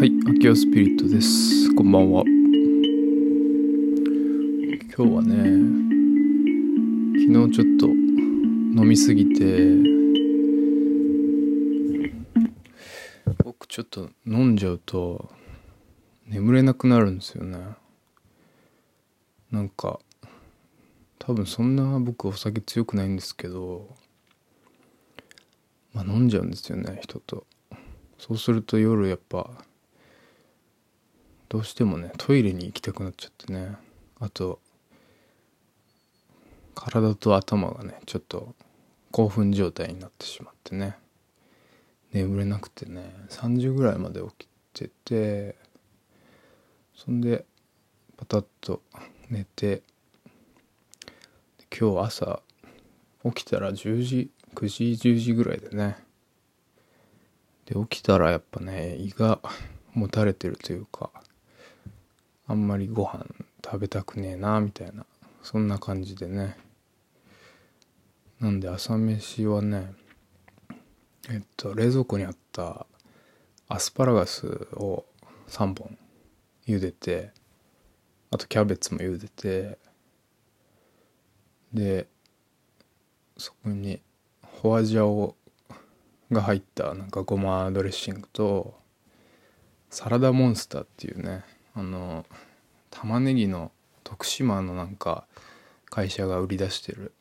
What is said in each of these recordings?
はい、アキオスピリットです。こんばんは。今日はね、昨日ちょっと飲みすぎて、僕ちょっと飲んじゃうと眠れなくなるんですよね。なんか、多分そんな僕お酒強くないんですけど、まあ飲んじゃうんですよね、人と。そうすると夜やっぱどうしてもねトイレに行きたくなっちゃってね。あと体と頭がねちょっと興奮状態になってしまってね。眠れなくてね。3時ぐらいまで起きててそんでパタッと寝て今日朝起きたら10時9時10時ぐらいでね。で起きたらやっぱね胃がもたれてるというかあんまりご飯食べたくねえなみたいな。そんな感じでね。なんで朝飯はねえっと冷蔵庫にあったアスパラガスを3本茹でてあとキャベツも茹でてでそこにホアジャオが入ったなんかごまドレッシングとサラダモンスターっていうねあの玉ねぎの徳島のなんか会社が売り出してる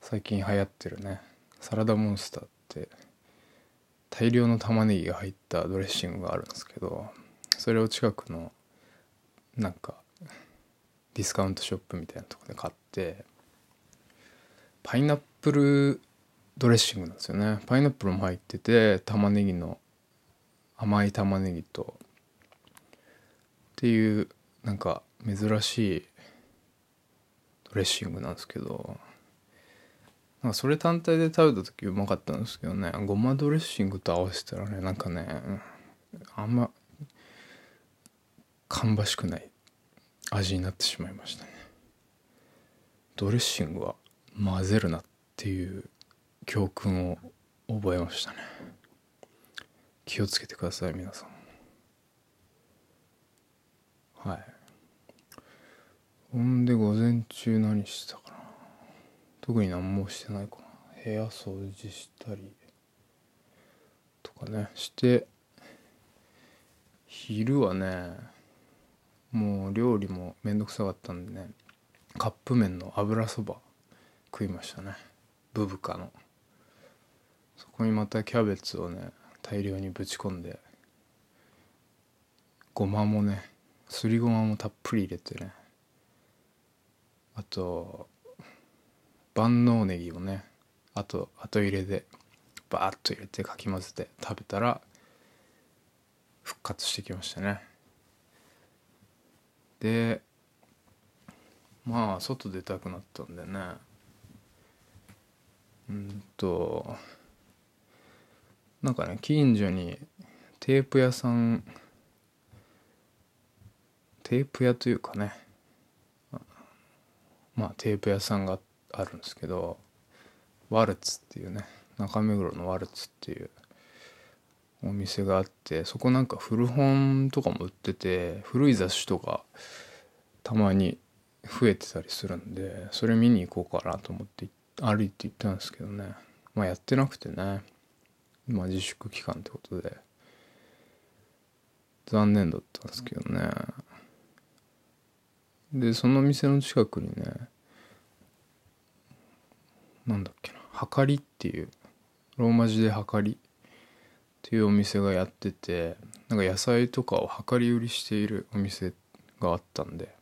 最近流行ってるね。サラダモンスターって大量の玉ねぎが入ったドレッシングがあるんですけどそれを近くのなんかディスカウントショップみたいなとこで買ってパイナップルドレッシングなんですよね。パイナップルも入ってて玉ねぎの甘い玉ねぎとっていうなんか珍しいドレッシングなんですけどなんかそれ単体で食べた時うまかったんですけどねごまドレッシングと合わせたらねなんかねあんま芳しくない味になってしまいましたね。ドレッシングは混ぜるなっていう教訓を覚えましたね。気をつけてください皆さん。はい。ほんで午前中何してたかな。特に何もしてないかな。部屋掃除したり。とかね。して昼はねもう料理もめんどくさかったんでね。カップ麺の油そば。食いましたね。ブブカの。そこにまたキャベツをね大量にぶち込んで。ごまもねすりごまもたっぷり入れてね。あと万能ネギをねあと後入れでバーッと入れてかき混ぜて食べたら復活してきましたね。でまあ外出たくなったんでね。うんとなんかね近所にテープ屋さんテープ屋というかね。まあテープ屋さんがあるんですけどワルツっていうね中目黒のワルツっていうお店があってそこなんか古本とかも売ってて古い雑誌とかたまに増えてたりするんでそれ見に行こうかなと思って歩いて行ったんですけどね。まあやってなくてね。まあ自粛期間ってことで。残念だったんですけどね。でその店の近くにねなんだっけなはかりっていうローマ字ではかりっていうお店がやっててなんか野菜とかを量り売りしているお店があったんで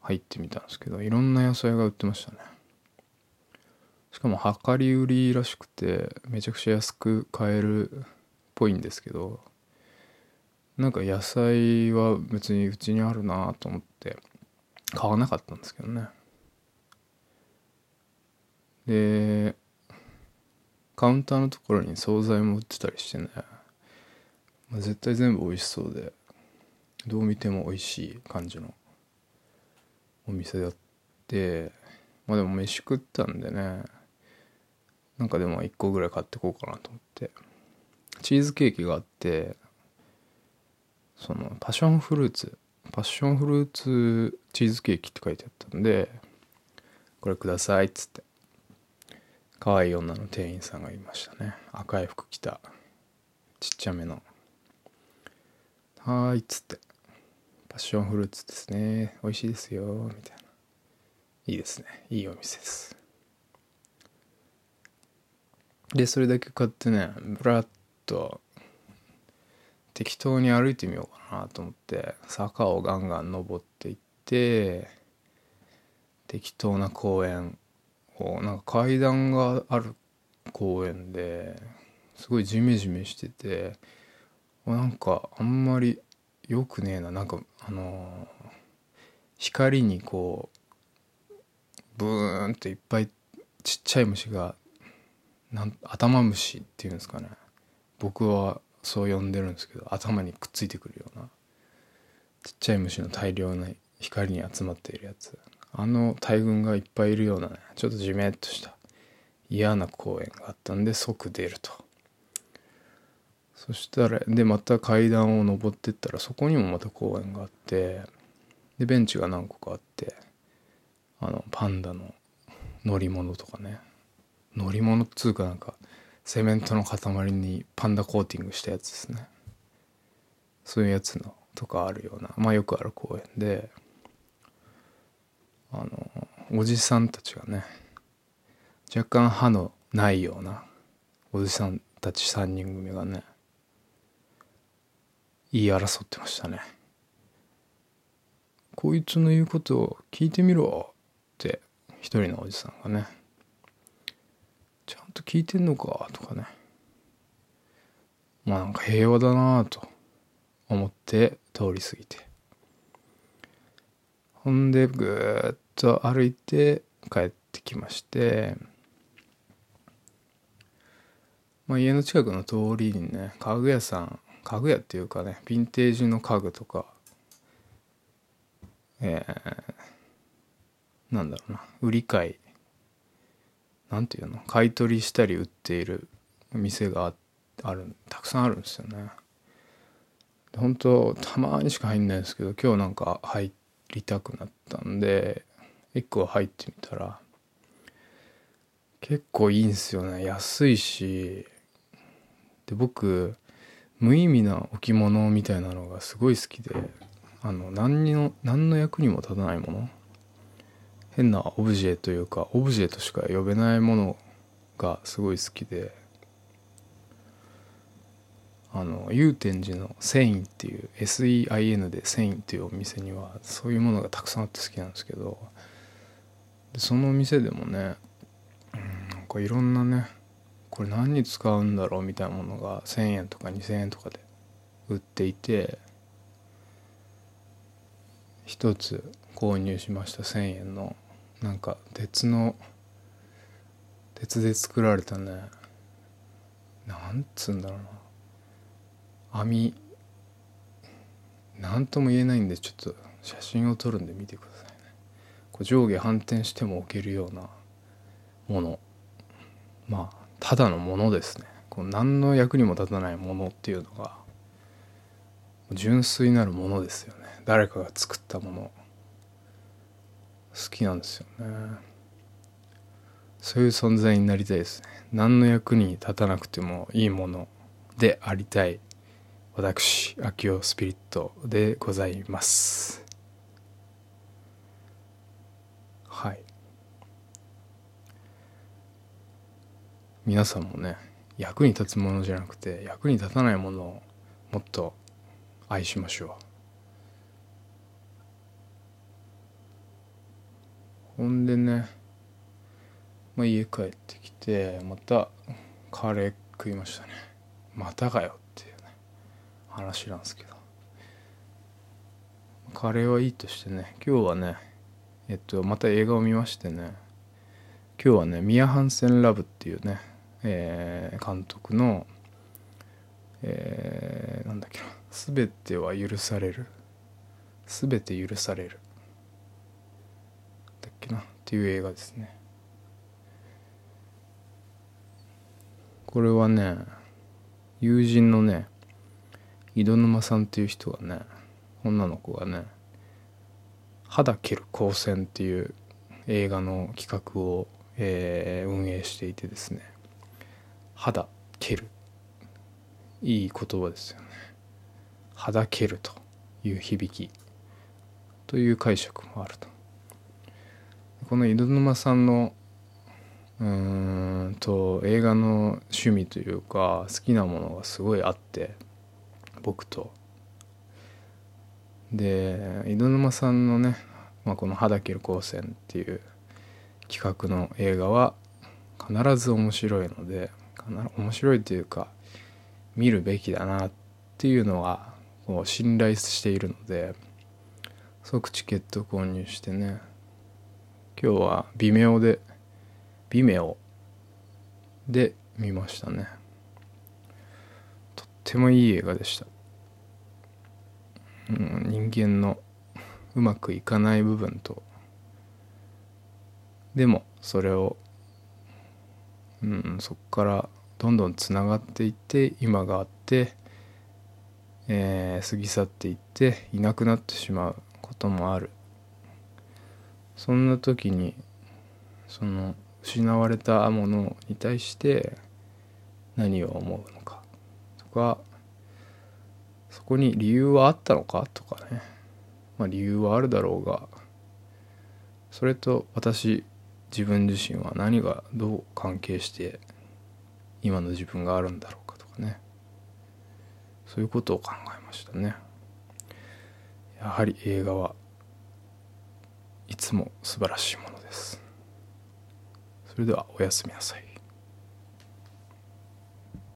入ってみたんですけどいろんな野菜が売ってましたね。しかも量り売りらしくてめちゃくちゃ安く買えるっぽいんですけどなんか野菜は別にうちにあるなと思って買わなかったんですけどね。でカウンターのところに惣菜も売ってたりしてね、まあ、絶対全部美味しそうでどう見ても美味しい感じのお店だってまあでも飯食ったんでねなんかでも1個ぐらい買ってこうかなと思って。チーズケーキがあってそのパッションフルーツパッションフルーツチーズケーキって書いてあったんでこれくださいっつって可愛い女の店員さんがいましたね。赤い服着たちっちゃめの「はーい」っつって「パッションフルーツですね。美味しいですよ」みたいな。いいですね。いいお店です。でそれだけ買ってねブラッと適当に歩いてみようかなと思って坂をガンガン登っていって適当な公園をなんか階段がある公園ですごいジメジメしててなんかあんまりよくねえな。なんかあのー、光にこうブーンっていっぱいちっちゃい虫がなん頭虫っていうんですかね。僕はそう呼んでるんですけど頭にくっついてくるようなちっちゃい虫の大量な光に集まっているやつ。あの大群がいっぱいいるようなねちょっとじめっとした嫌な公園があったんで即出ると。そしたらでまた階段を登ってったらそこにもまた公園があってでベンチが何個かあってあのパンダの乗り物とかね。乗り物っつうかなんかセメントの塊にパンダコーティングしたやつですね。そういうやつのとかあるようなまあよくある公園であのおじさんたちがね若干歯のないようなおじさんたち3人組がね言い争ってましたね。こいつの言うことを聞いてみろって一人のおじさんがねちゃんと聞いてんのかとかね。まあなんか平和だなと思って通り過ぎて。ほんでぐーっと歩いて帰ってきまして。まあ家の近くの通りにね家具屋さん家具屋っていうかねヴィンテージの家具とかえー、なんだろうな売り買いなんていうの？買い取りしたり売っている店があるたくさんあるんですよね。本当たまにしか入んないんですけど今日なんか入りたくなったんで1個入ってみたら結構いいんですよね。安いしで僕無意味な置物みたいなのがすごい好きであの何の何の役にも立たないもの変なオブジェというかオブジェとしか呼べないものがすごい好きであの祐天寺の繊維っていう SEIN で繊維っていうお店にはそういうものがたくさんあって好きなんですけどでその店でもね、なんかいろんなねこれ何に使うんだろうみたいなものが1,000円とか2,000円とかで売っていて一つ購入しました1,000円の。なんか鉄の鉄で作られたね。なんつうんだろうな。網何とも言えないんでちょっと写真を撮るんで見てくださいね。こう上下反転しても置けるようなもの。まあただのものですね。こう何の役にも立たないものっていうのが純粋なるものですよね。誰かが作ったもの。好きなんですよね。そういう存在になりたいですね。何の役に立たなくてもいいものでありたい。私秋夫スピリットでございます。はい。皆さんもね役に立つものじゃなくて役に立たないものをもっと愛しましょう。ほんでね、まあ、家帰ってきてまたカレー食いましたね。またかよっていうね話なんですけど。カレーはいいとしてね今日はねえっとまた映画を見ましてね今日はねミア・ハンセン・ラブっていうね、えー、監督のえー、なんだっけな「全ては許される」「全て許される」けな？っていう映画ですね。これはね友人のね井戸沼さんっていう人がね女の子がね「肌蹴る光線」っていう映画の企画を、えー、運営していてですね。肌蹴る。いい言葉ですよね。肌蹴るという響きという解釈もあると。この井戸沼さんのうんと映画の趣味というか好きなものがすごいあって僕と。で井戸沼さんのね、まあ、この「肌切る光線」っていう企画の映画は必ず面白いので面白いというか見るべきだなっていうのはこう信頼しているので即チケット購入してね今日は微妙で微妙で見ましたね。とってもいい映画でした、うん、人間のうまくいかない部分と。でもそれを、うん、そこからどんどんつながっていって今があって、えー、過ぎ去っていっていなくなってしまうこともある。そんな時にその失われたものに対して何を思うのかとかそこに理由はあったのかとかね。まあ理由はあるだろうがそれと私自分自身は何がどう関係して今の自分があるんだろうかとかね。そういうことを考えましたね。やはり映画はいつも素晴らしいものです。それではおやすみなさい。